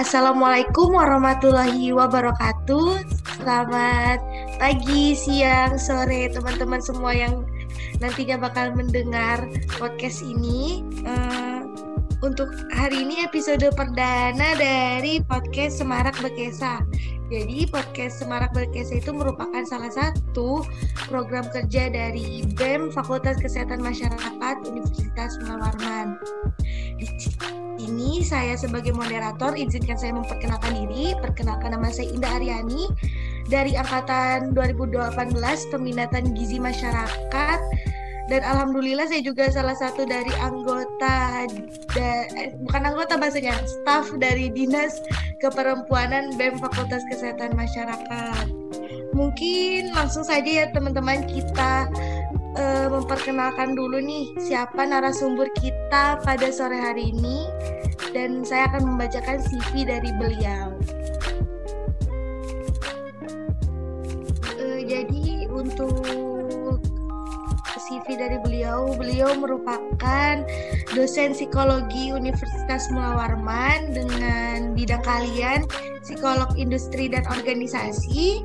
Assalamualaikum warahmatullahi wabarakatuh. Selamat pagi, siang, sore teman-teman semua yang nantinya bakal mendengar podcast ini. Uh, untuk hari ini episode perdana dari podcast Semarak Bekesa. Jadi podcast Semarak Bekesa itu merupakan salah satu program kerja dari BEM Fakultas Kesehatan Masyarakat Universitas Munawarman. Di sini saya sebagai moderator izinkan saya memperkenalkan diri. Perkenalkan nama saya Indah Aryani dari angkatan 2018 Peminatan Gizi Masyarakat dan alhamdulillah saya juga salah satu dari anggota da, eh, bukan anggota bahasanya staff dari dinas keperempuanan BEM Fakultas Kesehatan Masyarakat mungkin langsung saja ya teman-teman kita uh, memperkenalkan dulu nih siapa narasumber kita pada sore hari ini dan saya akan membacakan CV dari beliau. Uh, jadi untuk CV dari beliau. Beliau merupakan dosen psikologi Universitas Mula Warman dengan bidang kalian psikolog industri dan organisasi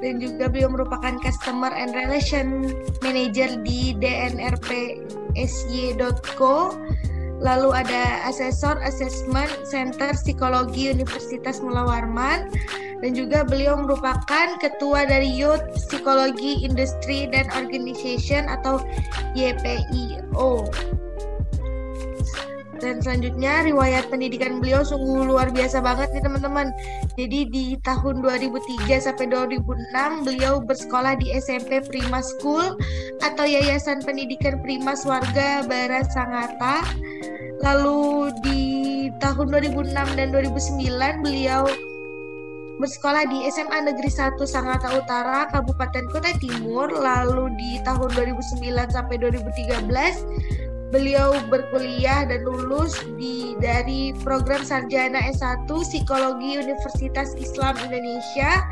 dan juga beliau merupakan customer and relation manager di dnrpsy.co lalu ada asesor assessment center psikologi Universitas Mula Warman dan juga beliau merupakan ketua dari Youth Psikologi Industry dan Organization atau YPIO. Dan selanjutnya riwayat pendidikan beliau sungguh luar biasa banget nih teman-teman. Jadi di tahun 2003 sampai 2006 beliau bersekolah di SMP Prima School atau Yayasan Pendidikan Primas Warga Barat Sangatta. Lalu di tahun 2006 dan 2009 beliau bersekolah di SMA Negeri 1 Sangatta Utara, Kabupaten Kota Timur. Lalu di tahun 2009 sampai 2013 beliau berkuliah dan lulus di dari program sarjana S1 Psikologi Universitas Islam Indonesia.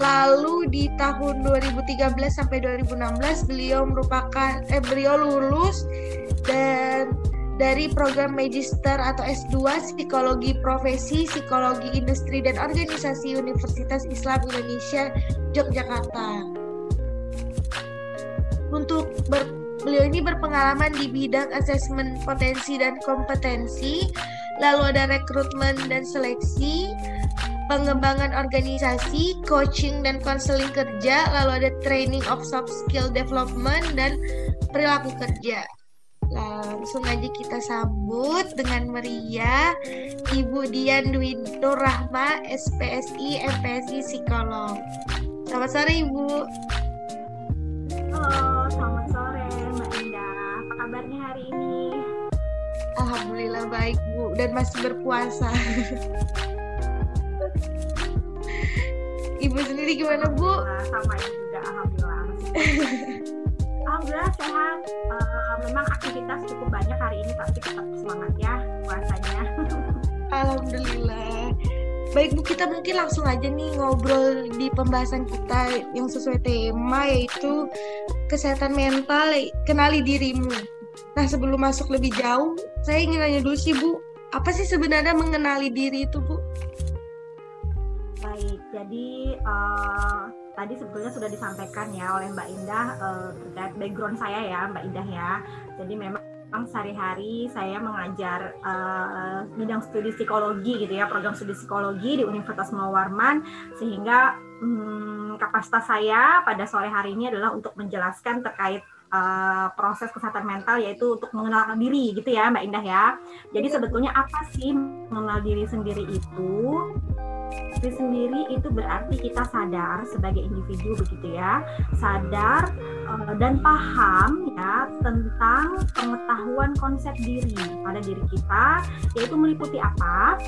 Lalu di tahun 2013 sampai 2016 beliau merupakan eh beliau lulus dan dari program Magister atau S2 Psikologi Profesi, Psikologi Industri dan Organisasi Universitas Islam Indonesia Yogyakarta. Untuk ber, beliau ini berpengalaman di bidang asesmen potensi dan kompetensi, lalu ada rekrutmen dan seleksi, pengembangan organisasi, coaching dan konseling kerja, lalu ada training of soft skill development dan perilaku kerja langsung aja kita sambut dengan meriah Ibu Dian Dwi Nur Rahma SPSI MPSI Psikolog. Selamat sore Ibu. Halo, selamat sore kabarnya hari ini? Alhamdulillah baik Bu dan masih berpuasa. Ibu sendiri gimana Bu? Sama juga Alhamdulillah. Alhamdulillah sehat. Uh, memang aktivitas cukup banyak hari ini, tapi tetap semangat ya puasanya. Alhamdulillah. Baik Bu, kita mungkin langsung aja nih ngobrol di pembahasan kita yang sesuai tema yaitu kesehatan mental, kenali dirimu. Nah sebelum masuk lebih jauh, saya ingin nanya dulu sih Bu, apa sih sebenarnya mengenali diri itu Bu? Baik, jadi uh, tadi sebetulnya sudah disampaikan ya oleh Mbak Indah uh, background saya ya Mbak Indah ya. Jadi memang sehari-hari saya mengajar uh, bidang studi psikologi gitu ya, program studi psikologi di Universitas Warman sehingga um, kapasitas saya pada sore hari ini adalah untuk menjelaskan terkait uh, proses kesehatan mental yaitu untuk mengenal diri gitu ya Mbak Indah ya. Jadi sebetulnya apa sih mengenal diri sendiri itu? diri sendiri itu berarti kita sadar sebagai individu begitu ya sadar uh, dan paham ya tentang pengetahuan konsep diri pada diri kita yaitu meliputi apa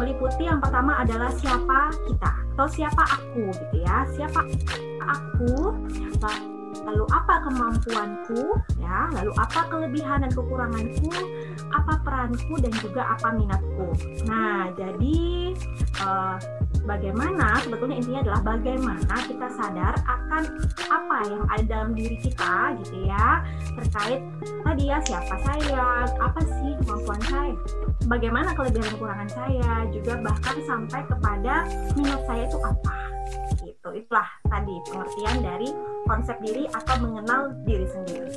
meliputi yang pertama adalah siapa kita atau siapa aku gitu ya siapa aku lalu apa kemampuanku ya? Lalu apa kelebihan dan kekuranganku apa peranku dan juga apa minatku? Nah jadi uh, bagaimana? Sebetulnya intinya adalah bagaimana kita sadar akan apa yang ada dalam diri kita gitu ya? Terkait tadi ya siapa saya apa sih kemampuan saya? Bagaimana kelebihan kekurangan saya? Juga bahkan sampai kepada minat saya itu apa gitu itulah tadi pengertian dari konsep diri atau mengenal diri sendiri.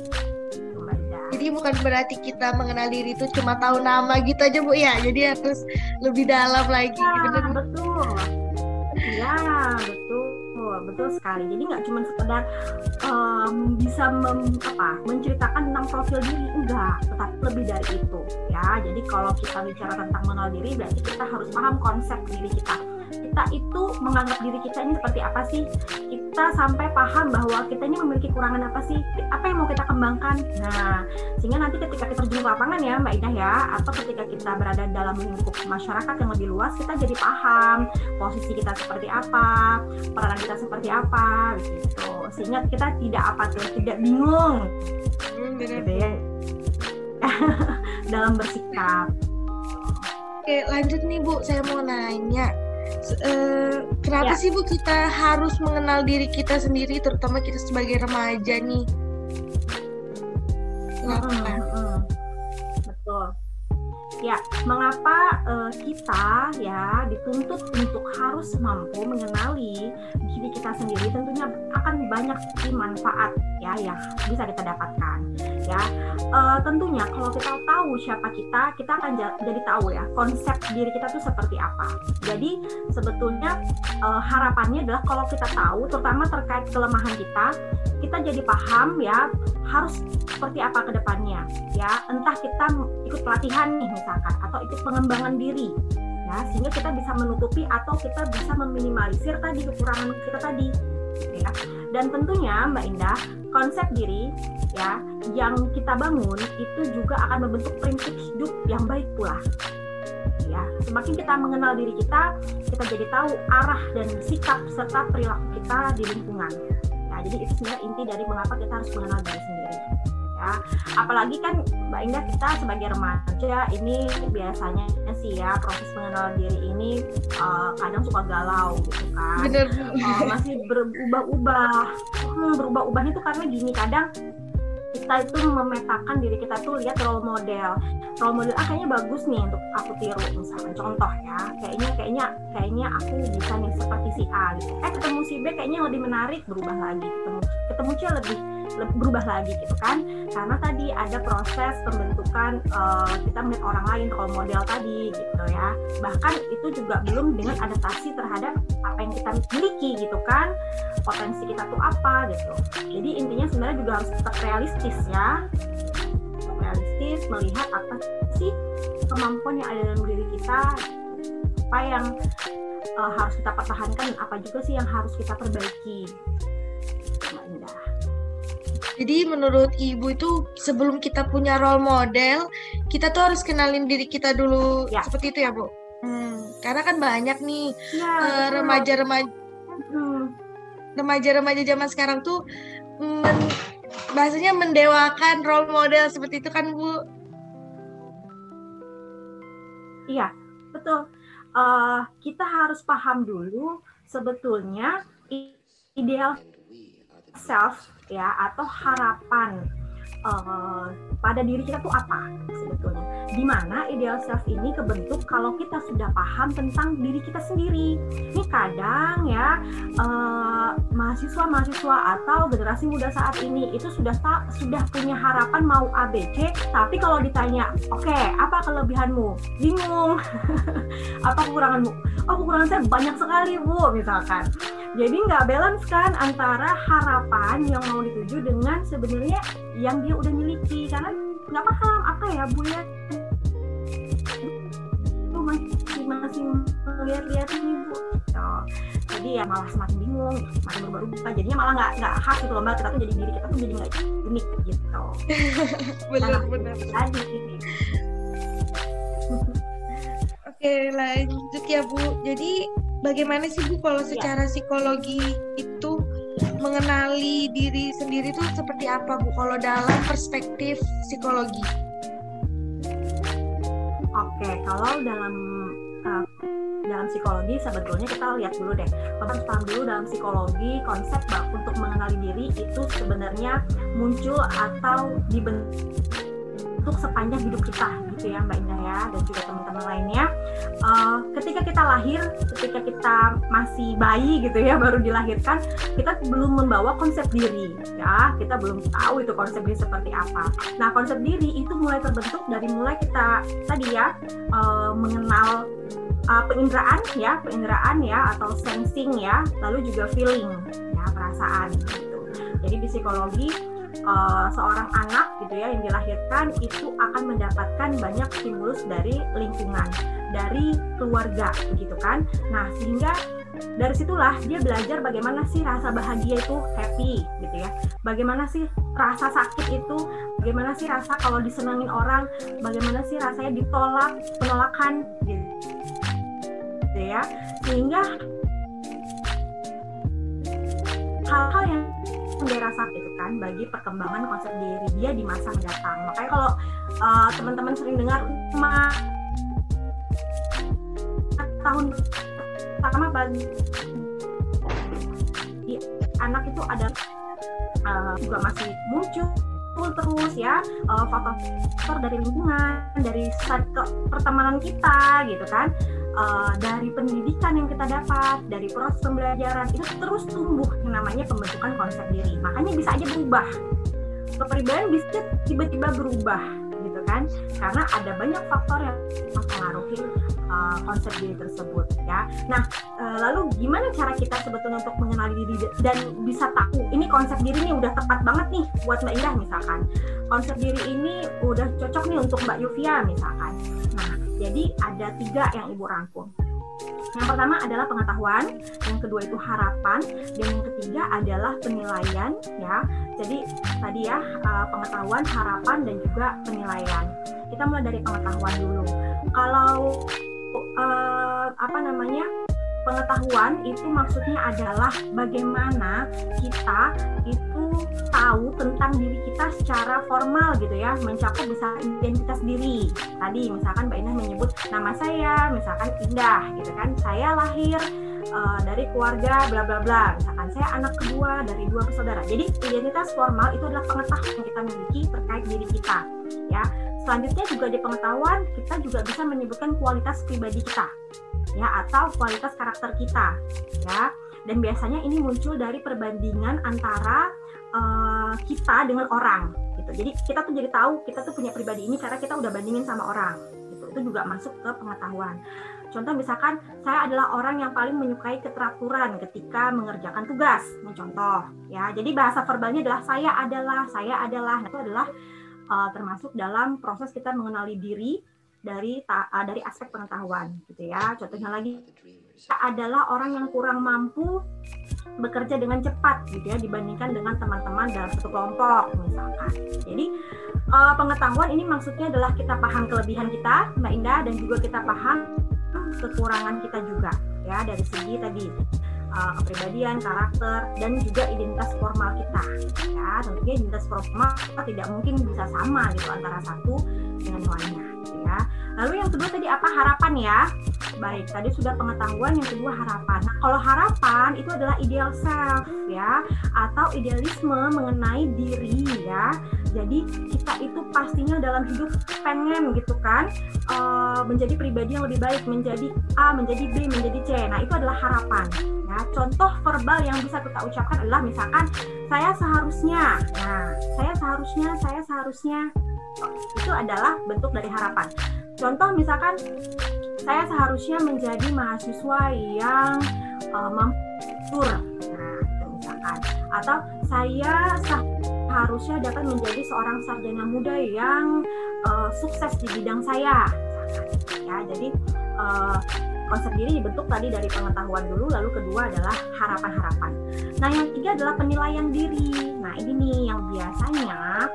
Jadi bukan berarti kita mengenal diri itu cuma tahu nama gitu aja bu ya? Jadi harus lebih dalam lagi ya, bener betul. Ya betul. Betul sekali. Jadi nggak cuma sekedar um, bisa mem, apa menceritakan tentang profil diri enggak. Tetapi lebih dari itu ya. Jadi kalau kita bicara tentang mengenal diri berarti kita harus paham konsep diri kita kita itu menganggap diri kita ini seperti apa sih? Kita sampai paham bahwa kita ini memiliki kekurangan apa sih? Apa yang mau kita kembangkan? Nah sehingga nanti ketika kita terjun ke lapangan ya Mbak Indah ya atau ketika kita berada dalam lingkup masyarakat yang lebih luas kita jadi paham posisi kita seperti apa peranan kita seperti apa gitu. Sehingga kita tidak apa tuh tidak bingung hmm, gitu ya. Dalam bersikap. Oke lanjut nih Bu, saya mau nanya Uh, kenapa ya. sih Bu kita harus mengenal diri kita sendiri, terutama kita sebagai remaja nih? Kenapa? Hmm, hmm. Ya, mengapa uh, kita ya dituntut untuk harus mampu mengenali diri kita sendiri? Tentunya akan banyak sih manfaat ya yang bisa kita dapatkan. Ya, uh, tentunya kalau kita tahu siapa kita, kita akan jadi tahu ya konsep diri kita tuh seperti apa. Jadi sebetulnya uh, harapannya adalah kalau kita tahu, terutama terkait kelemahan kita, kita jadi paham ya harus seperti apa ke depannya. Ya, entah kita ikut pelatihan nih misalnya masyarakat atau itu pengembangan diri. Ya sehingga kita bisa menutupi atau kita bisa meminimalisir tadi kekurangan kita tadi. Ya. Dan tentunya Mbak Indah konsep diri ya yang kita bangun itu juga akan membentuk prinsip hidup yang baik pula. Ya semakin kita mengenal diri kita kita jadi tahu arah dan sikap serta perilaku kita di lingkungan. Ya jadi itu sebenarnya inti dari mengapa kita harus mengenal diri sendiri ya. Apalagi kan Mbak Indah kita sebagai remaja ini biasanya sih ya proses mengenal diri ini uh, kadang suka galau gitu kan. Bener. Uh, masih berubah-ubah. Hmm, berubah-ubahnya tuh karena gini kadang kita itu memetakan diri kita tuh lihat role model. Role model ah kayaknya bagus nih untuk aku tiru misalnya contoh ya kayaknya kayaknya kayaknya aku bisa nih seperti si A gitu. Eh ketemu si B kayaknya lebih menarik berubah lagi. Ketemu ketemu C lebih berubah lagi gitu kan. Karena tadi ada proses pembentukan uh, kita melihat orang lain role model tadi gitu ya. Bahkan itu juga belum dengan adaptasi terhadap apa yang kita miliki gitu kan. Potensi kita tuh apa gitu. Jadi intinya sebenarnya juga harus tetap realistis ya. Realistis melihat apa sih kemampuan yang ada dalam diri kita apa yang uh, harus kita pertahankan apa juga sih yang harus kita perbaiki jadi menurut ibu itu sebelum kita punya role model, kita tuh harus kenalin diri kita dulu ya. seperti itu ya bu. Hmm, karena kan banyak nih ya, uh, remaja-remaja hmm. remaja-remaja zaman sekarang tuh men, bahasanya mendewakan role model seperti itu kan bu. Iya betul. Uh, kita harus paham dulu sebetulnya ideal self ya atau harapan uh, pada diri kita tuh apa sebetulnya. Di mana ideal self ini kebentuk kalau kita sudah paham tentang diri kita sendiri. Ini kadang ya uh, mahasiswa mahasiswa atau generasi muda saat ini itu sudah tak sudah punya harapan mau ABC tapi kalau ditanya oke okay, apa kelebihanmu? Bingung. Apa kekuranganmu? Oh kekurangan saya banyak sekali bu misalkan. Jadi nggak balance kan antara harapan yang mau dituju dengan sebenarnya yang dia udah miliki karena nggak paham apa ya bu ya itu masih masih melihat-lihat ini bu. Oh, jadi ya malah semakin bingung semakin berubah-ubah. Jadinya malah nggak nggak khas gitu loh mbak. Kita tuh jadi diri kita tuh jadi nggak unik gitu. Benar-benar tadi Oke lanjut ya Bu. Jadi bagaimana sih Bu kalau iya. secara ya. psikologi itu mengenali diri sendiri itu seperti apa Bu kalau dalam perspektif psikologi? Oke, kalau dalam uh, dalam psikologi sebetulnya kita lihat dulu deh harus paham dulu dalam psikologi konsep untuk mengenali diri itu sebenarnya muncul atau dibentuk untuk sepanjang hidup kita gitu ya Mbak Indah ya dan juga teman-teman lainnya. Uh, ketika kita lahir ketika kita masih bayi gitu ya baru dilahirkan kita belum membawa konsep diri ya. Kita belum tahu itu konsep diri seperti apa. Nah konsep diri itu mulai terbentuk dari mulai kita tadi ya uh, mengenal uh, penginderaan ya penginderaan ya atau sensing ya lalu juga feeling ya perasaan gitu. Jadi di psikologi uh, seorang anak gitu ya yang dilahirkan itu akan mendapatkan banyak stimulus dari lingkungan, dari keluarga gitu kan. Nah, sehingga dari situlah dia belajar bagaimana sih rasa bahagia itu happy gitu ya. Bagaimana sih rasa sakit itu, bagaimana sih rasa kalau disenangin orang, bagaimana sih rasanya ditolak, penolakan gitu. gitu ya. Sehingga hal-hal yang dia rasa gitu kan bagi perkembangan konsep diri dia di masa mendatang. Makanya kalau uh, teman-teman sering dengar ma tahun pertama bagi anak itu ada uh, juga masih muncul terus ya uh, faktor dari lingkungan dari ke pertemanan kita gitu kan. Uh, dari pendidikan yang kita dapat dari proses pembelajaran itu terus tumbuh yang namanya pembentukan konsep diri. Makanya bisa aja berubah. Kepribadian bisa tiba-tiba berubah kan? Karena ada banyak faktor yang mempengaruhi uh, konsep diri tersebut ya. Nah uh, lalu gimana cara kita sebetulnya untuk mengenali diri dan bisa tahu ini konsep diri ini udah tepat banget nih buat Mbak Indah misalkan. Konsep diri ini udah cocok nih untuk Mbak Yuvia misalkan. Nah jadi ada tiga yang Ibu rangkum yang pertama adalah pengetahuan, yang kedua itu harapan, dan yang ketiga adalah penilaian ya. Jadi tadi ya uh, pengetahuan, harapan dan juga penilaian. Kita mulai dari pengetahuan dulu. Kalau uh, apa namanya? pengetahuan itu maksudnya adalah bagaimana kita itu tahu tentang diri kita secara formal gitu ya mencakup bisa identitas diri. Tadi misalkan Mbak Indah menyebut nama saya misalkan Indah gitu kan. Saya lahir uh, dari keluarga bla bla bla. Misalkan saya anak kedua dari dua bersaudara. Jadi identitas formal itu adalah pengetahuan yang kita miliki terkait diri kita ya. Selanjutnya juga di pengetahuan kita juga bisa menyebutkan kualitas pribadi kita ya atau kualitas karakter kita ya. Dan biasanya ini muncul dari perbandingan antara uh, kita dengan orang gitu. Jadi kita tuh jadi tahu kita tuh punya pribadi ini karena kita udah bandingin sama orang gitu. Itu juga masuk ke pengetahuan. Contoh misalkan saya adalah orang yang paling menyukai keteraturan ketika mengerjakan tugas contoh ya. Jadi bahasa verbalnya adalah saya adalah saya adalah. Nah, itu adalah uh, termasuk dalam proses kita mengenali diri dari uh, dari aspek pengetahuan gitu ya. Contohnya lagi adalah orang yang kurang mampu bekerja dengan cepat gitu ya dibandingkan dengan teman-teman dalam satu kelompok misalkan. Jadi uh, pengetahuan ini maksudnya adalah kita paham kelebihan kita, Mbak Indah, dan juga kita paham kekurangan kita juga ya dari segi tadi uh, kepribadian, karakter, dan juga identitas formal kita. Ya, tentunya identitas formal tidak mungkin bisa sama gitu antara satu dengan lainnya ya. Lalu yang kedua tadi apa harapan ya? Baik, tadi sudah pengetahuan, yang kedua harapan. Nah, kalau harapan itu adalah ideal self ya atau idealisme mengenai diri ya. Jadi kita itu pastinya dalam hidup pengen gitu kan uh, menjadi pribadi yang lebih baik, menjadi A, menjadi B, menjadi C. Nah, itu adalah harapan. Ya, contoh verbal yang bisa kita ucapkan adalah misalkan saya seharusnya. Nah, saya seharusnya, saya seharusnya itu adalah bentuk dari harapan. Contoh misalkan saya seharusnya menjadi mahasiswa yang uh, mampu, nah misalkan, atau saya seharusnya dapat menjadi seorang sarjana muda yang uh, sukses di bidang saya, ya jadi uh, konsep diri dibentuk tadi dari pengetahuan dulu, lalu kedua adalah harapan-harapan. Nah, yang ketiga adalah penilaian diri. Nah, ini nih yang biasanya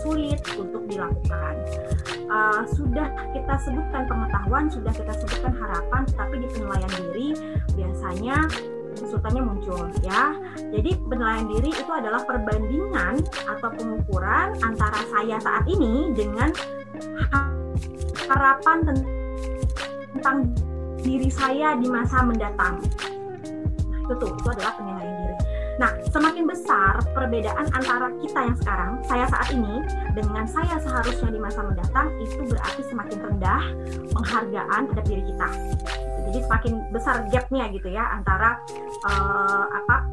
sulit untuk dilakukan. Uh, sudah kita sebutkan pengetahuan, sudah kita sebutkan harapan, tapi di penilaian diri biasanya kesulitannya muncul ya. Jadi penilaian diri itu adalah perbandingan atau pengukuran antara saya saat ini dengan harapan tentang diri saya di masa mendatang. Itu itu adalah penilaian. Nah, semakin besar perbedaan antara kita yang sekarang, saya saat ini, dengan saya seharusnya di masa mendatang, itu berarti semakin rendah penghargaan terhadap diri kita. Jadi semakin besar gapnya gitu ya antara uh, apa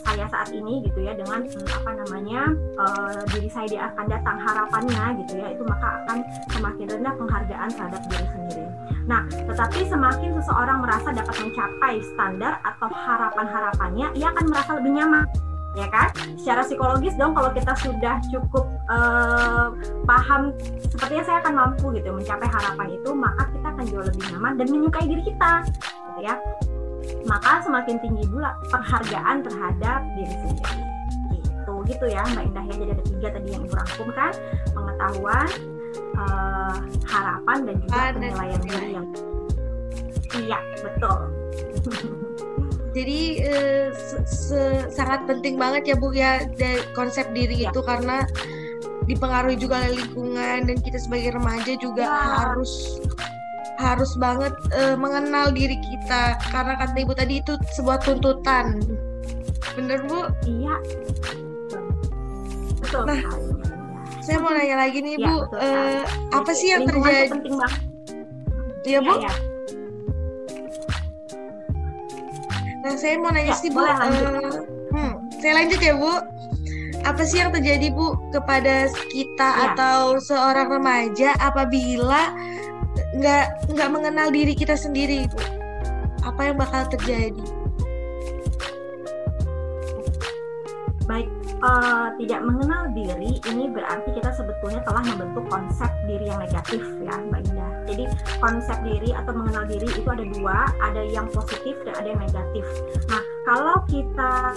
saya saat ini gitu ya dengan apa namanya uh, diri saya di akan datang harapannya gitu ya itu maka akan semakin rendah penghargaan terhadap diri sendiri. Nah, tetapi semakin seseorang merasa dapat mencapai standar atau harapan-harapannya, ia akan merasa lebih nyaman ya kan? Secara psikologis dong kalau kita sudah cukup uh, paham sepertinya saya akan mampu gitu mencapai harapan itu, maka kita akan jauh lebih nyaman dan menyukai diri kita, gitu ya. Maka semakin tinggi pula penghargaan terhadap diri sendiri. Gitu, gitu ya Mbak Indah ya. Jadi ada tiga tadi yang Ibu rangkum kan, pengetahuan, uh, harapan dan juga penilaian diri yang iya betul. jadi eh, sangat penting banget ya Bu ya konsep diri ya. itu karena dipengaruhi juga oleh lingkungan dan kita sebagai remaja juga ya. harus harus banget eh, mengenal diri kita. Karena kata ibu tadi itu sebuah tuntutan. Bener bu? Iya. Betul. Nah saya mau nanya lagi nih ya, bu betul, eh, apa sih yang terjadi? Iya bu? Ya, ya Nah, saya mau nanya ya, sih Bu. Uh, hmm, saya lanjut ya Bu. Apa sih yang terjadi Bu kepada kita ya. atau seorang remaja apabila nggak nggak mengenal diri kita sendiri Bu? Apa yang bakal terjadi? Baik, uh, tidak mengenal diri ini berarti kita sebetulnya telah membentuk konsep diri yang negatif ya Mbak Indah. Jadi konsep diri atau mengenal diri itu ada dua, ada yang positif dan ada yang negatif. Nah, kalau kita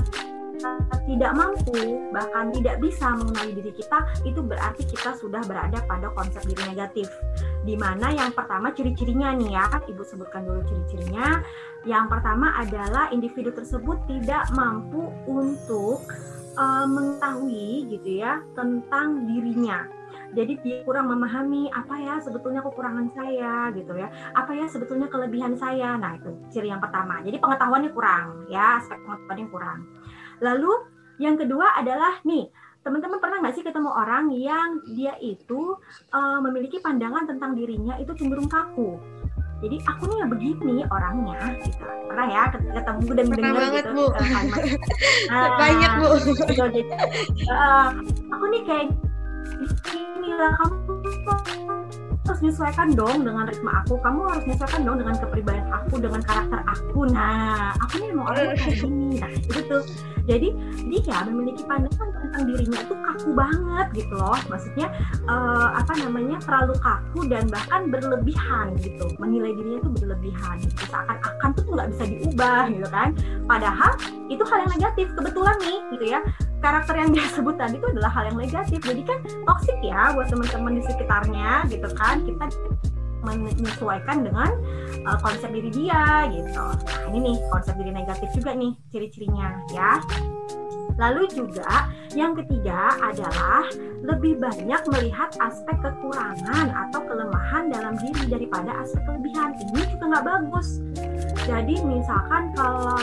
tidak mampu bahkan tidak bisa mengenali diri kita itu berarti kita sudah berada pada konsep diri negatif di mana yang pertama ciri-cirinya nih ya ibu sebutkan dulu ciri-cirinya yang pertama adalah individu tersebut tidak mampu untuk uh, mengetahui gitu ya tentang dirinya. Jadi dia kurang memahami apa ya sebetulnya kekurangan saya gitu ya. Apa ya sebetulnya kelebihan saya. Nah itu ciri yang pertama. Jadi pengetahuannya kurang ya aspek pengetahuannya kurang. Lalu yang kedua adalah nih teman-teman pernah nggak sih ketemu orang yang dia itu uh, memiliki pandangan tentang dirinya itu cenderung kaku jadi aku nih ya begini orangnya gitu. Pernah ya ketemu dan mendengar gitu bu. Uh, banyak bu. gitu, jadi, uh, aku nih kayak inilah kamu harus menyesuaikan dong dengan ritme aku. Kamu harus menyesuaikan dong dengan kepribadian aku dengan karakter aku. Nah aku nih mau orang kayak gini. Nah itu tuh jadi dia memiliki pandangan tentang dirinya itu kaku banget gitu loh. Maksudnya uh, apa namanya terlalu kaku dan bahkan berlebihan gitu. Menilai dirinya itu berlebihan gitu. seakan-akan tuh nggak bisa diubah gitu kan. Padahal itu hal yang negatif kebetulan nih gitu ya. Karakter yang dia sebut tadi itu adalah hal yang negatif. Jadi kan toksik ya buat teman-teman di sekitarnya gitu kan. Kita menyesuaikan dengan uh, konsep diri dia gitu. Nah ini nih konsep diri negatif juga nih ciri-cirinya ya Lalu juga yang ketiga adalah lebih banyak melihat aspek kekurangan atau kelemahan dalam diri daripada aspek kelebihan. Ini juga nggak bagus. Jadi misalkan kalau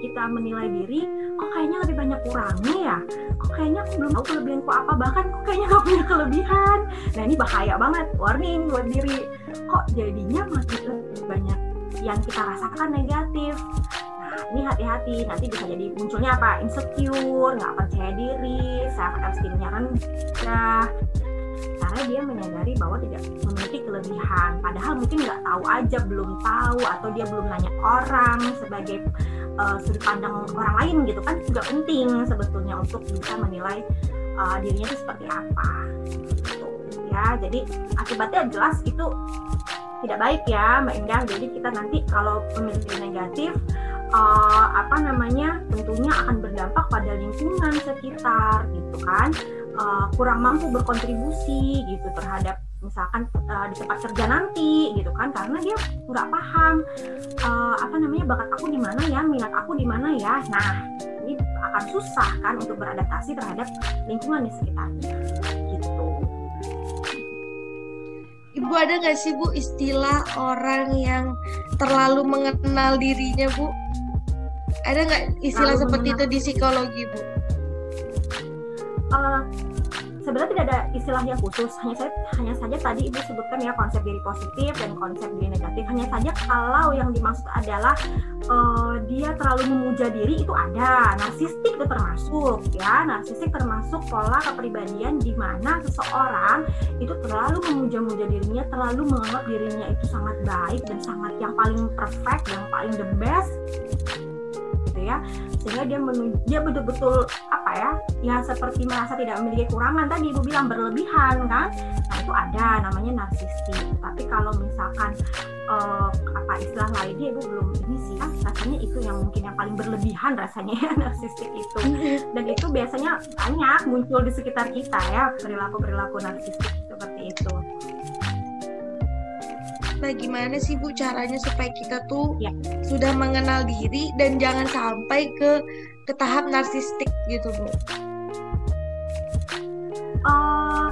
kita menilai diri, kok kayaknya lebih banyak kurangnya ya? Kok kayaknya aku belum tahu kelebihanku apa, bahkan kok kayaknya nggak punya kelebihan. Nah ini bahaya banget, warning buat diri. Kok jadinya lebih banyak yang kita rasakan negatif ini hati-hati. Nanti bisa jadi munculnya apa? Insecure nggak percaya diri self esteemnya rendah. Karena dia menyadari bahwa tidak memiliki kelebihan. Padahal mungkin nggak tahu aja belum tahu atau dia belum nanya orang sebagai uh, sudut pandang orang lain gitu kan juga penting sebetulnya untuk bisa menilai uh, dirinya itu seperti apa. Gitu. Ya jadi akibatnya jelas itu tidak baik ya Mbak Indah. Jadi kita nanti kalau memiliki negatif uh, apa namanya tentunya akan berdampak pada lingkungan sekitar gitu kan. Uh, kurang mampu berkontribusi gitu terhadap misalkan uh, di tempat kerja nanti gitu kan karena dia nggak paham uh, apa namanya bakat aku di mana ya minat aku di mana ya. Nah ini akan susah kan untuk beradaptasi terhadap lingkungan di sekitarnya gitu. Ibu Bu ada nggak sih Bu istilah orang yang terlalu mengenal dirinya Bu? Ada nggak istilah terlalu seperti itu di psikologi Bu? Uh, sebenarnya tidak ada istilah yang khusus. Hanya saya hanya saja tadi ibu sebutkan ya konsep diri positif dan konsep diri negatif. Hanya saja kalau yang dimaksud adalah uh, dia terlalu memuja diri itu ada. Narsistik itu termasuk ya. Narsistik termasuk pola kepribadian di mana seseorang itu terlalu memuja-muja dirinya terlalu menganggap dirinya itu sangat baik dan sangat yang paling perfect yang paling the best gitu ya. Sehingga dia menuju dia betul-betul apa ya ya seperti merasa tidak memiliki kekurangan. Tadi ibu bilang berlebihan kan? Nah itu ada namanya narsistik. Tapi kalau misalkan uh, apa istilah lainnya ibu belum ini sih ah rasanya itu yang mungkin yang paling berlebihan rasanya ya narsistik itu. Dan itu biasanya banyak muncul di sekitar kita ya perilaku perilaku narsistik seperti itu Nah, gimana sih Bu caranya supaya kita tuh ya. sudah mengenal diri dan jangan sampai ke ke tahap narsistik gitu, Bu? Uh,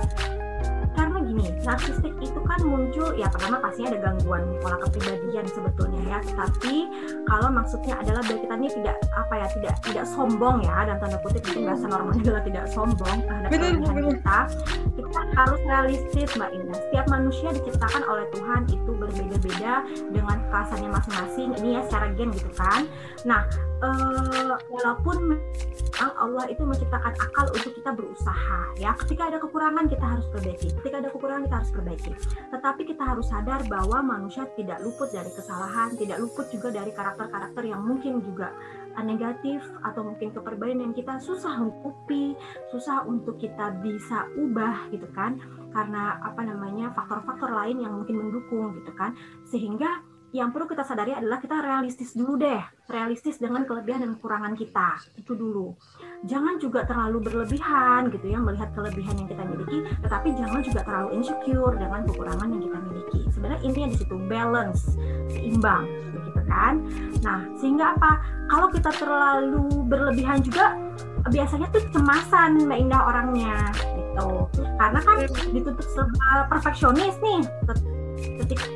gini, narsistik itu kan muncul ya pertama pastinya ada gangguan pola kepribadian sebetulnya ya. Tapi kalau maksudnya adalah biar kita ini tidak apa ya tidak tidak sombong ya dan tanda kutip itu bahasa normalnya adalah tidak sombong terhadap kita. Kita harus realistis Mbak Indah. Setiap manusia diciptakan oleh Tuhan itu berbeda-beda dengan kekhasannya masing-masing. Ini ya secara gen gitu kan. Nah, uh, walaupun Allah itu menciptakan akal untuk kita berusaha ya. Ketika ada kekurangan kita harus perbaiki. Ketika ada kekurangan kita harus perbaiki. Tetapi kita harus sadar bahwa manusia tidak luput dari kesalahan, tidak luput juga dari karakter-karakter yang mungkin juga negatif atau mungkin keperbaikan yang kita susah menutupi, susah untuk kita bisa ubah gitu kan. Karena apa namanya faktor-faktor lain yang mungkin mendukung gitu kan. Sehingga yang perlu kita sadari adalah kita realistis dulu deh, realistis dengan kelebihan dan kekurangan kita itu dulu. Jangan juga terlalu berlebihan gitu ya melihat kelebihan yang kita miliki, tetapi jangan juga terlalu insecure dengan kekurangan yang kita miliki. Sebenarnya intinya di situ balance, seimbang, begitu kan? Nah sehingga apa? Kalau kita terlalu berlebihan juga biasanya tuh cemasan mbak Indah orangnya gitu, karena kan ditutup serba perfeksionis nih ketika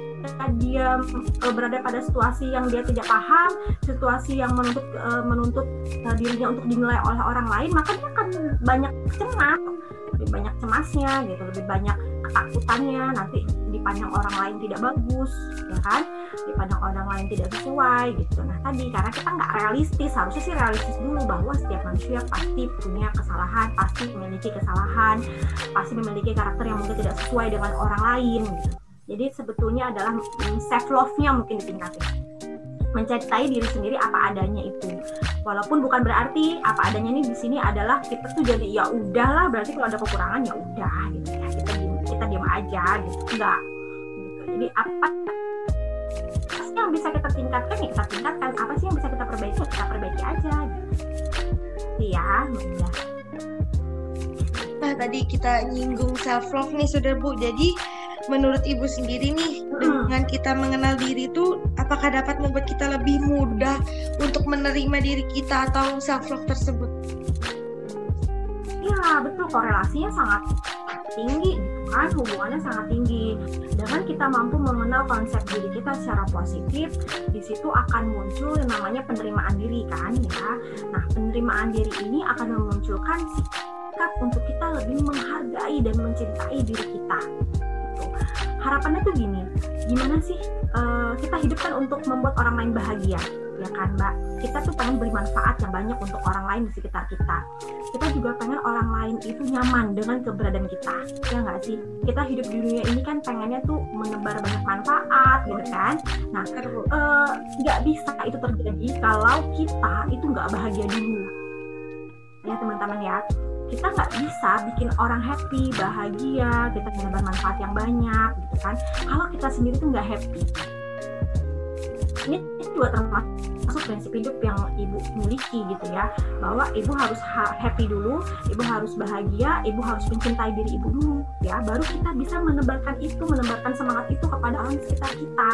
dia uh, berada pada situasi yang dia tidak paham, situasi yang menuntut uh, menuntut uh, dirinya untuk dinilai oleh orang lain, maka dia akan banyak cemas, lebih banyak cemasnya gitu, lebih banyak ketakutannya nanti dipandang orang lain tidak bagus, ya kan? Dipandang orang lain tidak sesuai gitu. Nah tadi karena kita nggak realistis, harusnya sih realistis dulu bahwa setiap manusia pasti punya kesalahan, pasti memiliki kesalahan, pasti memiliki karakter yang mungkin tidak sesuai dengan orang lain gitu jadi sebetulnya adalah self love-nya mungkin ditingkatin mencintai diri sendiri apa adanya itu. Walaupun bukan berarti apa adanya ini di sini adalah kita tuh jadi ya udahlah berarti kalau ada kekurangan ya udah gitu ya kita diam, kita diam aja gitu enggak gitu. Jadi apa sih yang bisa kita tingkatkan ya kita tingkatkan apa sih yang bisa kita perbaiki ya kita perbaiki aja gitu. Iya. Nah tadi kita nyinggung self love nih sudah bu jadi menurut ibu sendiri nih dengan kita mengenal diri itu apakah dapat membuat kita lebih mudah untuk menerima diri kita atau self love tersebut? Ya betul. Korelasinya sangat tinggi gitu kan? Hubungannya sangat tinggi. Dengan kita mampu mengenal konsep diri kita secara positif di situ akan muncul yang namanya penerimaan diri kan ya? Nah penerimaan diri ini akan memunculkan sikap untuk kita lebih menghargai dan mencintai diri kita harapannya tuh gini gimana sih uh, kita hidup kan untuk membuat orang lain bahagia ya kan mbak? Kita tuh pengen beri manfaat yang banyak untuk orang lain di sekitar kita. Kita juga pengen orang lain itu nyaman dengan keberadaan kita ya nggak sih? Kita hidup di dunia ini kan pengennya tuh menebar banyak manfaat gitu kan? Nah eh, nggak uh, bisa itu terjadi kalau kita itu nggak bahagia dulu. Ya teman-teman ya kita nggak bisa bikin orang happy bahagia kita menebar manfaat yang banyak gitu kan. Kalau kita sendiri tuh nggak happy. Ini juga termasuk prinsip hidup yang ibu miliki gitu ya. Bahwa ibu harus happy dulu ibu harus bahagia ibu harus mencintai diri ibu dulu ya. Baru kita bisa menebarkan itu menebarkan semangat itu kepada orang sekitar kita.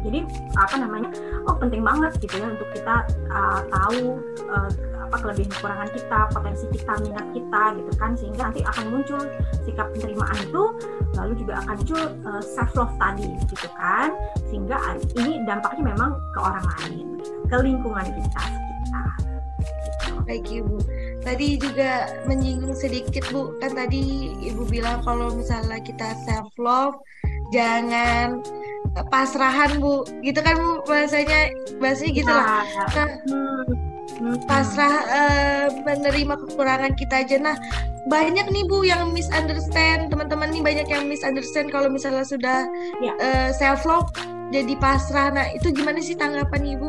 Jadi apa namanya? Oh penting banget gitu ya untuk kita uh, tahu uh, apa kelebihan kekurangan kita potensi kita minat kita gitu kan. Sehingga nanti akan muncul sikap penerimaan itu lalu juga akan muncul uh, eh, self love tadi gitu kan. Sehingga ini dampaknya memang ke orang lain ke lingkungan kita sekitar. Baik Ibu. Tadi juga menyinggung sedikit Bu, kan tadi Ibu bilang kalau misalnya kita self love jangan pasrahan Bu. Gitu kan Bu bahasanya bahasanya gitu lah. Iya. Nah, hmm. pasrah uh, menerima kekurangan kita aja. Nah, banyak nih Bu yang misunderstand. Teman-teman nih banyak yang misunderstand kalau misalnya sudah ya. uh, self love jadi pasrah. Nah, itu gimana sih tanggapan Ibu?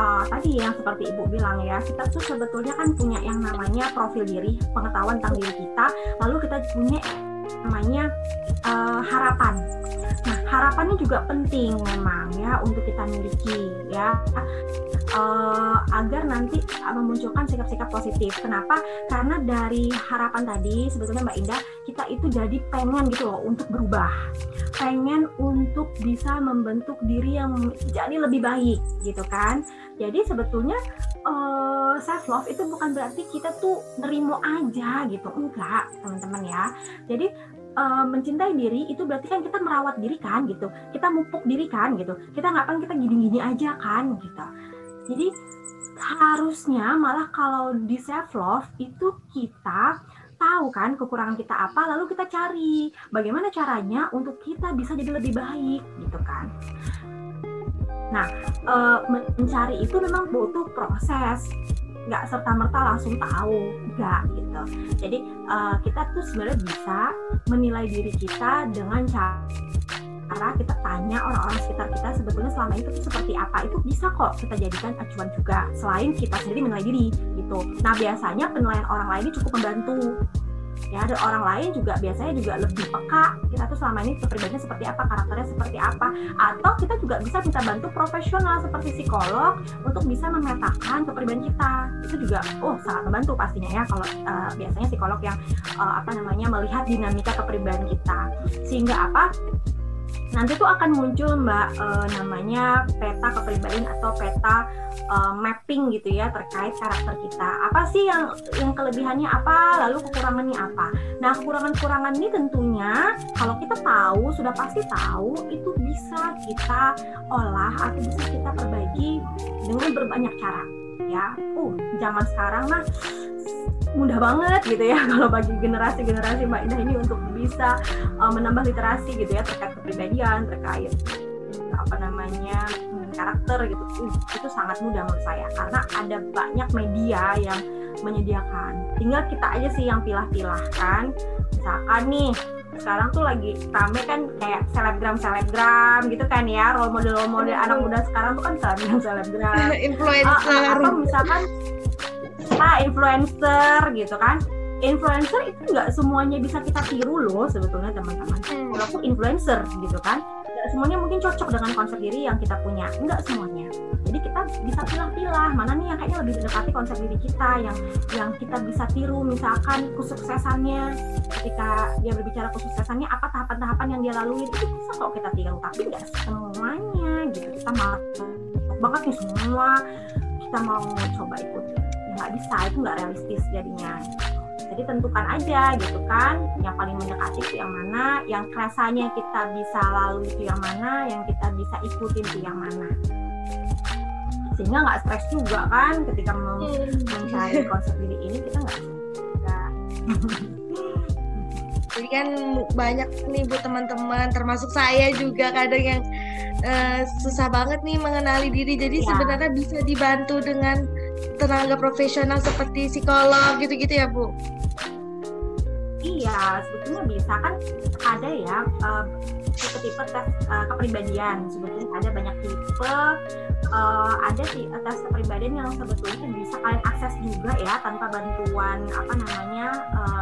uh, tadi yang seperti ibu bilang ya kita tuh sebetulnya kan punya yang namanya profil diri pengetahuan tentang diri kita lalu kita punya namanya uh, harapan. Nah harapannya juga penting memang ya untuk kita miliki ya uh, agar nanti memunculkan sikap-sikap positif. Kenapa? Karena dari harapan tadi sebetulnya Mbak Indah kita itu jadi pengen gitu loh untuk berubah, pengen untuk bisa membentuk diri yang jadi lebih baik gitu kan. Jadi sebetulnya uh, eh, self love itu bukan berarti kita tuh nerimo aja gitu, enggak teman-teman ya. Jadi mencintai diri itu berarti kan kita merawat diri kan gitu kita mupuk diri kan gitu kita nggak pengen kita gini-gini aja kan gitu jadi harusnya malah kalau di self love itu kita tahu kan kekurangan kita apa lalu kita cari bagaimana caranya untuk kita bisa jadi lebih baik gitu kan. Nah e, mencari itu memang butuh proses. Nggak serta merta langsung tahu nggak gitu. Jadi e, kita tuh sebenarnya bisa menilai diri kita dengan cara cara kita tanya orang-orang sekitar kita sebetulnya selama itu seperti apa. Itu bisa kok kita jadikan acuan juga selain kita sendiri menilai diri gitu. Nah biasanya penilaian orang lain ini cukup membantu. Ya ada orang lain juga biasanya juga lebih peka kita tuh selama ini kepribadiannya seperti apa karakternya seperti apa. Atau kita juga bisa minta bantu profesional seperti psikolog untuk bisa memetakan kepribadian kita. Itu juga oh sangat membantu pastinya ya kalau uh, biasanya psikolog yang uh, apa namanya melihat dinamika kepribadian kita. Sehingga apa nanti tuh akan muncul mbak e, namanya peta kepribadian atau peta e, mapping gitu ya terkait karakter kita. Apa sih yang yang kelebihannya apa lalu kekurangannya apa? Nah kekurangan-kekurangan ini tentunya kalau kita tahu sudah pasti tahu itu bisa kita olah atau bisa kita perbaiki dengan berbanyak cara ya uh zaman sekarang mah mudah banget gitu ya kalau bagi generasi-generasi Mbak Indah ini untuk bisa uh, menambah literasi gitu ya terkait kepribadian, terkait apa namanya hmm, karakter gitu. Itu sangat mudah menurut saya karena ada banyak media yang menyediakan. Tinggal kita aja sih yang pilah-pilah kan misalkan nih sekarang tuh lagi rame kan kayak selebgram selebgram gitu kan ya role model role model anak muda sekarang tuh kan selebgram selebgram influencer uh, atau misalkan ah influencer gitu kan. Influencer itu nggak semuanya bisa kita tiru loh sebetulnya teman-teman. Hmm. walaupun influencer gitu kan nggak semuanya mungkin cocok dengan konsep diri yang kita punya. Nggak semuanya. Jadi kita bisa pilah-pilah mana nih yang kayaknya lebih mendekati konsep diri kita yang yang kita bisa tiru misalkan kesuksesannya. Ketika dia berbicara kesuksesannya apa tahapan-tahapan yang dia lalui itu bisa kok kita tiru. Tapi nggak semuanya gitu. Kita mau banget nih semua. Kita mau coba ikutin nggak bisa. Itu nggak realistis jadinya jadi tentukan aja gitu kan yang paling mendekati itu yang mana yang rasanya kita bisa lalui itu yang mana yang kita bisa ikutin itu yang mana sehingga nggak stres juga kan ketika hmm. mencari konsep diri ini kita nggak jadi kan banyak nih bu teman-teman termasuk saya juga kadang yang uh, susah banget nih mengenali diri jadi ya. sebenarnya bisa dibantu dengan tenaga profesional seperti psikolog gitu-gitu ya Bu? Iya, sebetulnya bisa kan ada ya tipe-tipe tes uh, kepribadian. Sebetulnya ada banyak tipe uh, ada sih tes kepribadian yang sebetulnya bisa kalian akses juga ya tanpa bantuan apa namanya uh,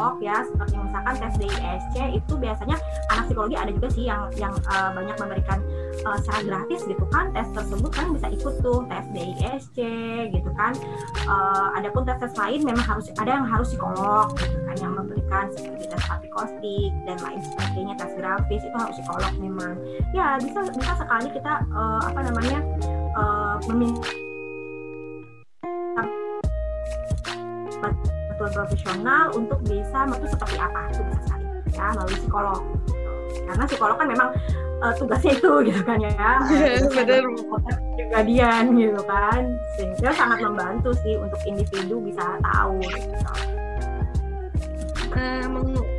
psikolog ya seperti misalkan tes DISC itu biasanya anak psikologi ada juga sih yang yang uh, banyak memberikan uh, secara gratis gitu kan tes tersebut kan bisa ikut tuh tes DISC gitu kan. Uh, adapun tes tes lain memang harus ada yang harus psikolog gitu kan yang memberikan seperti tes apikostik dan lain sebagainya tes grafis itu harus psikolog memang. Ya bisa bisa sekali kita uh, apa namanya uh, meminta bantuan profesional untuk bisa itu seperti apa itu bisa sekali ya melalui psikolog karena psikolog kan memang uh, tugasnya itu gitu kan ya benar kepribadian gitu kan sehingga sangat membantu sih untuk individu bisa tahu gitu. Uh,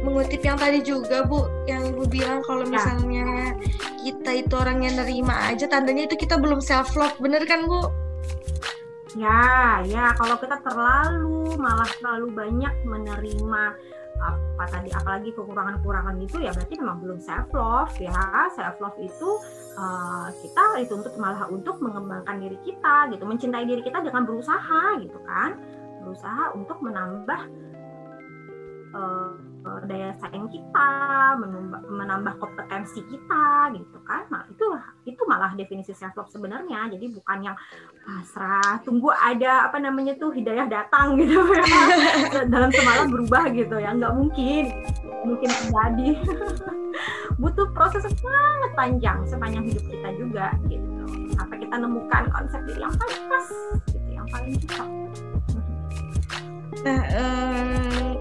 mengutip yang tadi juga Bu yang Bu bilang kalau ya. misalnya ya. kita itu orang yang nerima aja tandanya itu kita belum self love bener kan Bu? Ya, ya kalau kita terlalu malah terlalu banyak menerima apa tadi apalagi kekurangan-kekurangan itu ya berarti memang belum self love ya self love itu uh, kita dituntut malah untuk mengembangkan diri kita gitu mencintai diri kita dengan berusaha gitu kan berusaha untuk menambah uh, daya saing kita, menambah, kompetensi kita gitu kan. Nah, itu itu malah definisi self love sebenarnya. Jadi bukan yang pasrah, tunggu ada apa namanya tuh hidayah datang gitu ya. Dalam semalam berubah gitu ya. nggak mungkin. Mungkin terjadi. Butuh proses sangat panjang sepanjang hidup kita juga gitu. Sampai kita nemukan konsep diri yang paling pas gitu, yang paling cocok. Nah, um,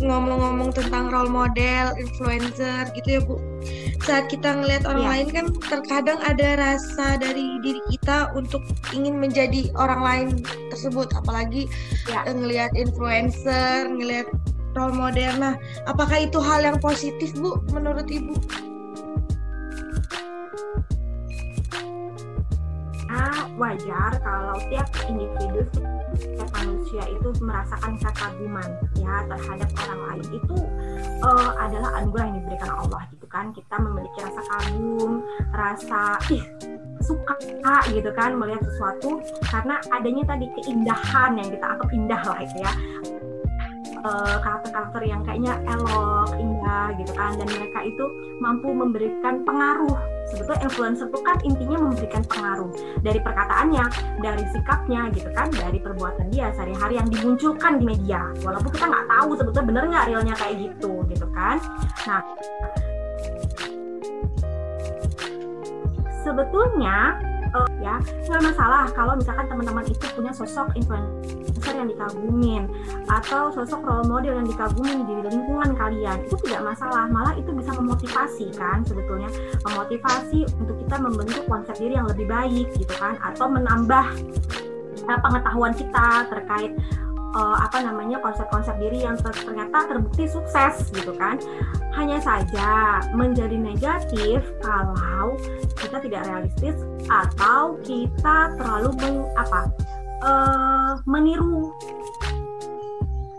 ngomong-ngomong tentang role model, influencer gitu ya Bu. Saat kita ngelihat orang ya. lain kan terkadang ada rasa dari diri kita untuk ingin menjadi orang lain tersebut, apalagi ya. ngelihat influencer, ngelihat role model. Nah, apakah itu hal yang positif Bu menurut Ibu? Ah, wajar kalau tiap individu setiap manusia itu merasakan kekaguman ya terhadap orang lain. Itu uh, adalah anugerah yang diberikan Allah gitu kan. Kita memiliki rasa kagum rasa ih suka gitu kan melihat sesuatu. Karena adanya tadi keindahan yang kita anggap indah lah itu ya Eh, karakter-karakter uh, yang kayaknya elok, indah gitu kan dan mereka itu mampu memberikan pengaruh. Sebetulnya influencer itu kan intinya memberikan pengaruh dari perkataannya, dari sikapnya gitu kan, dari perbuatan dia sehari-hari yang dimunculkan di media. Walaupun kita nggak tahu sebetulnya bener nggak realnya kayak gitu gitu kan. Nah, sebetulnya uh, ya nggak masalah kalau misalkan teman-teman itu punya sosok influencer yang dikagumin atau sosok role model yang dikagumin di lingkungan kalian? Itu tidak masalah malah itu bisa memotivasi kan sebetulnya. Memotivasi untuk kita membentuk konsep diri yang lebih baik gitu kan atau menambah uh, pengetahuan kita terkait uh, apa namanya konsep-konsep diri yang ternyata terbukti sukses gitu kan. Hanya saja menjadi negatif kalau kita tidak realistis atau kita terlalu meng, apa uh, meniru.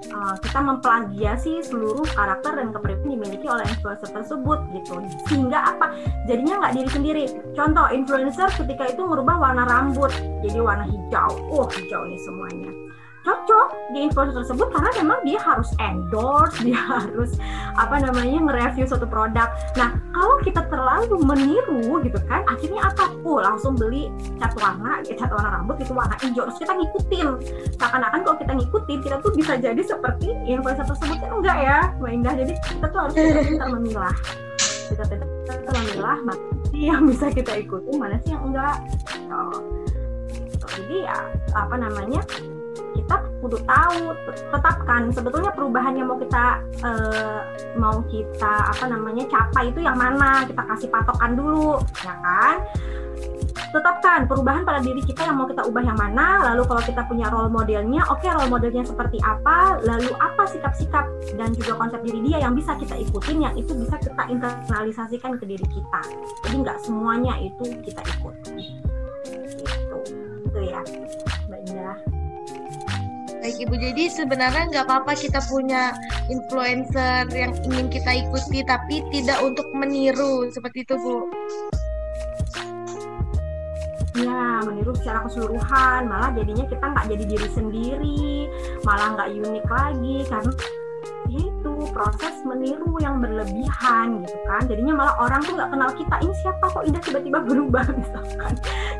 Uh, kita memplagiasi seluruh karakter dan kepribadian dimiliki oleh influencer tersebut gitu. Sehingga apa? Jadinya nggak diri sendiri. Contoh influencer ketika itu merubah warna rambut jadi warna hijau. Oh hijau nih semuanya cocok di influencer tersebut karena memang dia harus endorse, dia harus apa namanya nge-review suatu produk. Nah, kalau kita terlalu meniru gitu kan, akhirnya apa? Oh, langsung beli cat warna, ya, cat warna rambut itu warna hijau, terus kita ngikutin. Seakan-akan kalau kita ngikutin, kita tuh bisa jadi seperti influencer tersebut kan enggak ya, Mbak Indah. Jadi kita tuh harus pintar memilah. Kita pintar memilah mana sih yang bisa kita ikuti, mana sih yang enggak. Oh. Jadi ya apa namanya kita kudu tahu tetapkan. Sebetulnya perubahan yang mau kita uh, mau kita apa namanya capai itu yang mana? Kita kasih patokan dulu ya kan? Tetapkan perubahan pada diri kita yang mau kita ubah yang mana. Lalu kalau kita punya role modelnya oke okay, role modelnya seperti apa? Lalu apa sikap-sikap dan juga konsep diri dia yang bisa kita ikutin yang itu bisa kita internalisasikan ke diri kita. Jadi nggak semuanya itu kita ikut. Gitu. Itu ya mbak Baik Ibu, jadi sebenarnya nggak apa-apa kita punya influencer yang ingin kita ikuti, tapi tidak untuk meniru. Seperti itu Bu. Ya, meniru secara keseluruhan, malah jadinya kita nggak jadi diri sendiri, malah nggak unik lagi karena itu proses meniru yang berlebihan gitu kan. Jadinya malah orang tuh nggak kenal kita. Ini siapa kok Indah tiba-tiba berubah misalkan.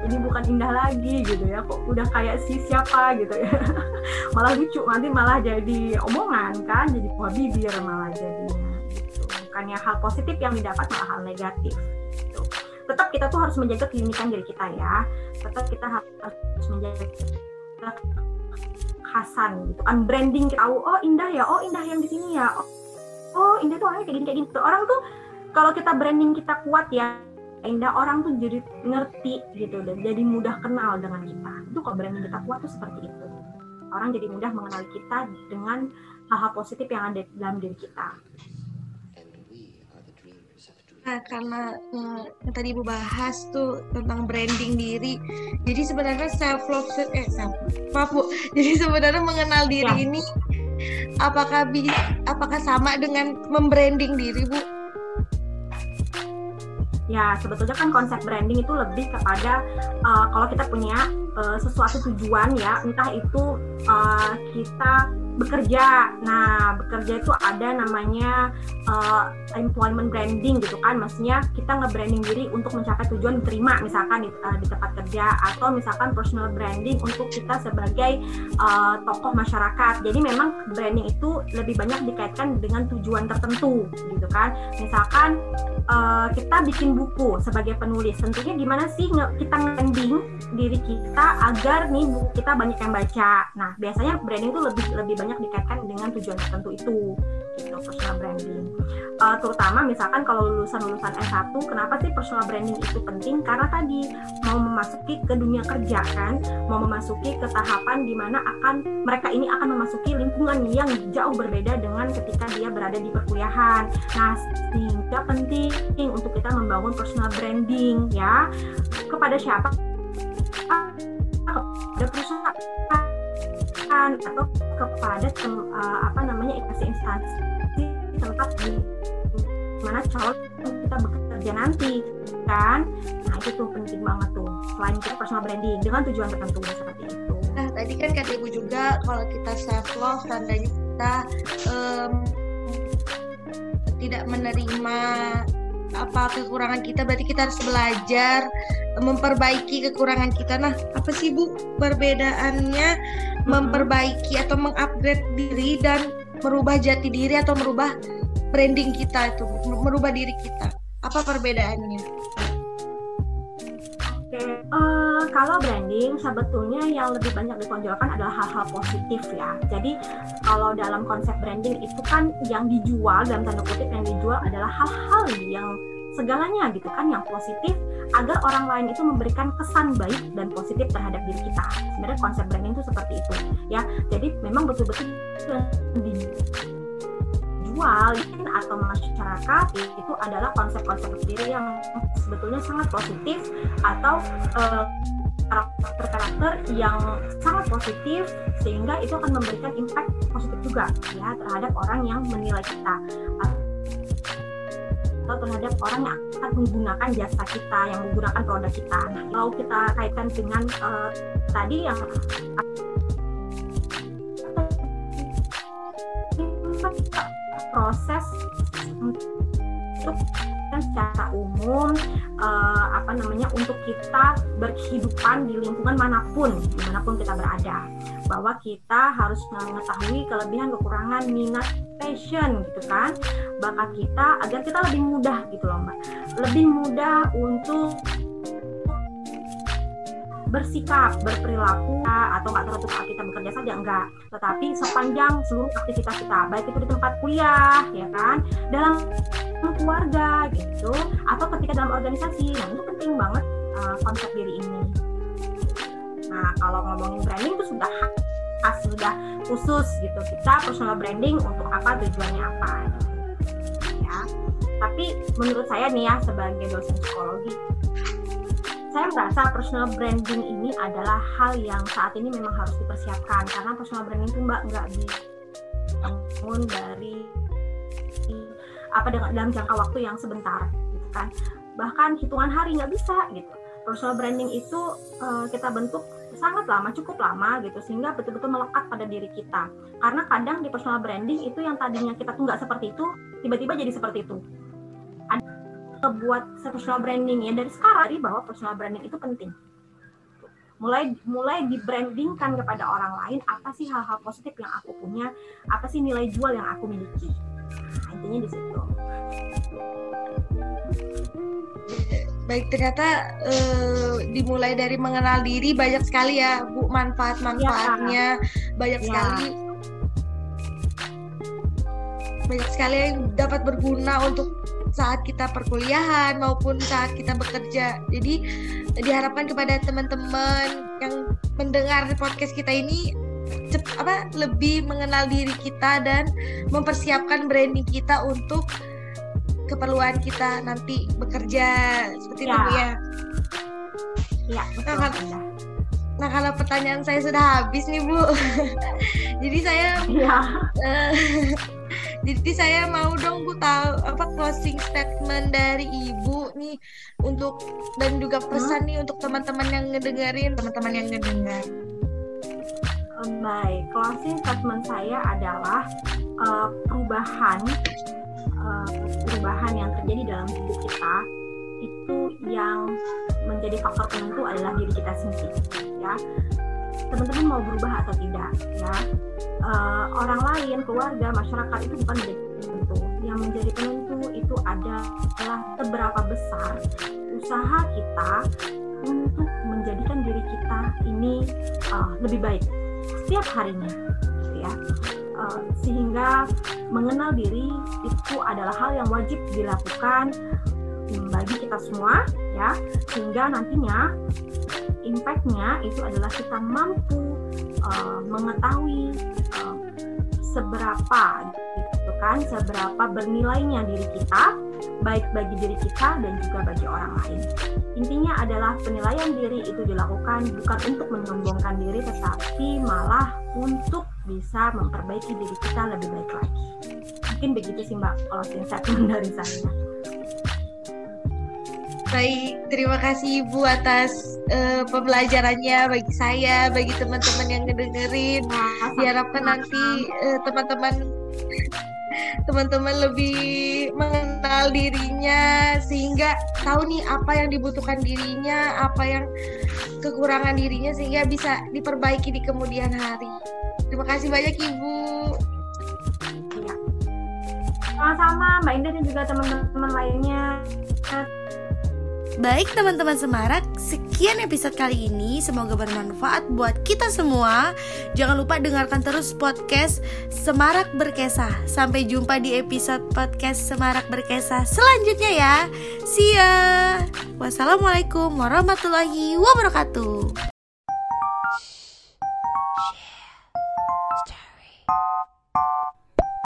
Jadi bukan Indah lagi gitu ya. Kok udah kayak si siapa gitu ya. Malah lucu nanti malah jadi omongan kan. Jadi buah bibir malah jadinya gitu. Bukannya hal positif yang didapat malah hal negatif gitu. tetap kita tuh harus menjaga keunikan diri kita ya. Tetap kita harus menjaga khasan gitu. Unbranding kita tahu oh indah ya oh indah yang di sini ya. Oh, oh indah tuh orangnya kayak gini kayak gini. Orang tuh kalau kita branding kita kuat ya indah orang tuh jadi ngerti gitu dan jadi mudah kenal dengan kita. Itu kalau branding kita kuat tuh seperti itu. Orang jadi mudah mengenali kita dengan hal-hal positif yang ada dalam diri kita Nah, karena uh, yang tadi Ibu bahas tuh tentang branding diri. Jadi sebenarnya self love eh self maaf Bu. Jadi sebenarnya mengenal diri ya. ini apakah bi apakah sama dengan membranding diri, Bu? Ya, sebetulnya kan konsep branding itu lebih kepada uh, kalau kita punya uh, sesuatu tujuan ya, entah itu uh, kita bekerja. Nah, bekerja itu ada namanya uh, employment branding gitu kan. Maksudnya kita nge-branding diri untuk mencapai tujuan diterima misalkan di, uh, di tempat kerja atau misalkan personal branding untuk kita sebagai uh, tokoh masyarakat. Jadi memang branding itu lebih banyak dikaitkan dengan tujuan tertentu gitu kan. Misalkan uh, kita bikin buku sebagai penulis. Tentunya gimana sih kita branding diri kita agar nih buku kita banyak yang baca. Nah, biasanya branding itu lebih lebih banyak dikaitkan dengan tujuan tertentu itu gitu personal branding. Uh, terutama misalkan kalau lulusan lulusan S1 kenapa sih personal branding itu penting? Karena tadi mau memasuki ke dunia kerja kan? Mau memasuki ke tahapan di mana akan mereka ini akan memasuki lingkungan yang jauh berbeda dengan ketika dia berada di perkuliahan. Nah sehingga penting untuk kita membangun personal branding ya. Kepada siapa? Kepada perusahaan atau kepada uh, apa namanya instansi tempat di mana calon kita bekerja nanti kan? Nah itu tuh penting banget tuh selain kita personal branding dengan tujuan tertentu seperti itu. Nah tadi kan kata ibu juga kalau kita self love tandanya kita um, tidak menerima apa kekurangan kita berarti kita harus belajar memperbaiki kekurangan kita. Nah apa sih bu perbedaannya? Memperbaiki atau mengupgrade diri dan merubah jati diri atau merubah branding kita itu merubah diri kita apa perbedaannya uh, kalau branding sebetulnya yang lebih banyak ditonjolkan adalah hal-hal positif ya. Jadi kalau dalam konsep branding itu kan yang dijual dalam tanda kutip yang dijual adalah hal-hal yang segalanya gitu kan yang positif agar orang lain itu memberikan kesan baik dan positif terhadap diri kita. Sebenarnya konsep branding itu seperti itu ya. Jadi memang betul-betul dijual atau masyarakat itu adalah konsep-konsep diri yang sebetulnya sangat positif atau uh, karakter-karakter yang sangat positif sehingga itu akan memberikan impact positif juga ya terhadap orang yang menilai kita atau terhadap orang yang akan menggunakan jasa kita yang menggunakan produk kita. Nah, kalau kita kaitkan dengan uh, tadi yang proses untuk secara umum uh, apa namanya untuk kita berkehidupan di lingkungan mana pun di mana pun kita berada. Bahwa kita harus mengetahui kelebihan kekurangan minat passion gitu kan. Bakat kita agar kita lebih mudah gitu loh mbak. Lebih mudah untuk bersikap, berperilaku atau nggak saat kita bekerja saja enggak, tetapi sepanjang seluruh aktivitas kita, baik itu di tempat kuliah, ya kan, dalam keluarga gitu, atau ketika dalam organisasi, nah itu penting banget uh, konsep diri ini. Nah kalau ngomongin branding itu sudah khas, sudah khusus gitu, kita personal branding untuk apa tujuannya apa, ya. Tapi menurut saya nih ya sebagai dosen psikologi saya merasa personal branding ini adalah hal yang saat ini memang harus dipersiapkan. Karena personal branding itu mbak nggak dibangun dari apa dalam jangka waktu yang sebentar gitu kan. Bahkan hitungan hari nggak bisa gitu. Personal branding itu uh, kita bentuk sangat lama cukup lama gitu sehingga betul-betul melekat pada diri kita. Karena kadang di personal branding itu yang tadinya kita tuh nggak seperti itu tiba-tiba jadi seperti itu buat personal branding ya. Dari sekarang bahwa personal branding itu penting. Mulai mulai dibrandingkan kepada orang lain apa sih hal-hal positif yang aku punya? Apa sih nilai jual yang aku miliki? Nah, intinya di situ. Baik ternyata uh, dimulai dari mengenal diri banyak sekali ya Bu manfaat-manfaatnya. Ya. banyak ya. sekali. Banyak sekali yang dapat berguna untuk saat kita perkuliahan maupun saat kita bekerja. Jadi diharapkan kepada teman-teman yang mendengar podcast kita ini cep, apa lebih mengenal diri kita dan mempersiapkan branding kita untuk keperluan kita nanti bekerja seperti ya. itu ya. Iya, betul. Nah, nah kalau pertanyaan saya sudah habis nih Bu, jadi saya ya. uh, jadi saya mau dong Bu tahu apa closing statement dari Ibu nih untuk dan juga pesan hmm? nih untuk teman-teman yang ngedengerin, teman-teman yang ngedengar. Baik, closing statement saya adalah uh, perubahan uh, perubahan yang terjadi dalam hidup kita itu yang menjadi faktor penentu adalah diri kita sendiri ya teman-teman mau berubah atau tidak ya. Uh, orang lain keluarga masyarakat itu bukan menjadi penentu. Yang menjadi penentu itu adalah seberapa besar usaha kita untuk menjadikan diri kita ini uh, lebih baik setiap harinya ya. Uh, sehingga mengenal diri itu adalah hal yang wajib dilakukan bagi kita semua ya. Sehingga nantinya impactnya itu adalah kita mampu uh, mengetahui uh, seberapa gitu kan seberapa bernilainya diri kita baik bagi diri kita dan juga bagi orang lain. Intinya adalah penilaian diri itu dilakukan bukan untuk menyombongkan diri tetapi malah untuk bisa memperbaiki diri kita lebih baik lagi. Mungkin begitu sih mbak kalau statement dari saya Baik, terima kasih Ibu atas uh, pembelajarannya bagi saya, bagi teman-teman yang ngedengerin. Diharapkan nanti uh, teman-teman teman-teman lebih mengenal dirinya sehingga tahu nih apa yang dibutuhkan dirinya, apa yang kekurangan dirinya sehingga bisa diperbaiki di kemudian hari. Terima kasih banyak Ibu. Sama-sama Mbak Indah dan juga teman-teman lainnya. Baik teman-teman Semarak, sekian episode kali ini. Semoga bermanfaat buat kita semua. Jangan lupa dengarkan terus podcast Semarak Berkesah. Sampai jumpa di episode podcast Semarak Berkesah selanjutnya ya. See ya. Wassalamualaikum warahmatullahi wabarakatuh.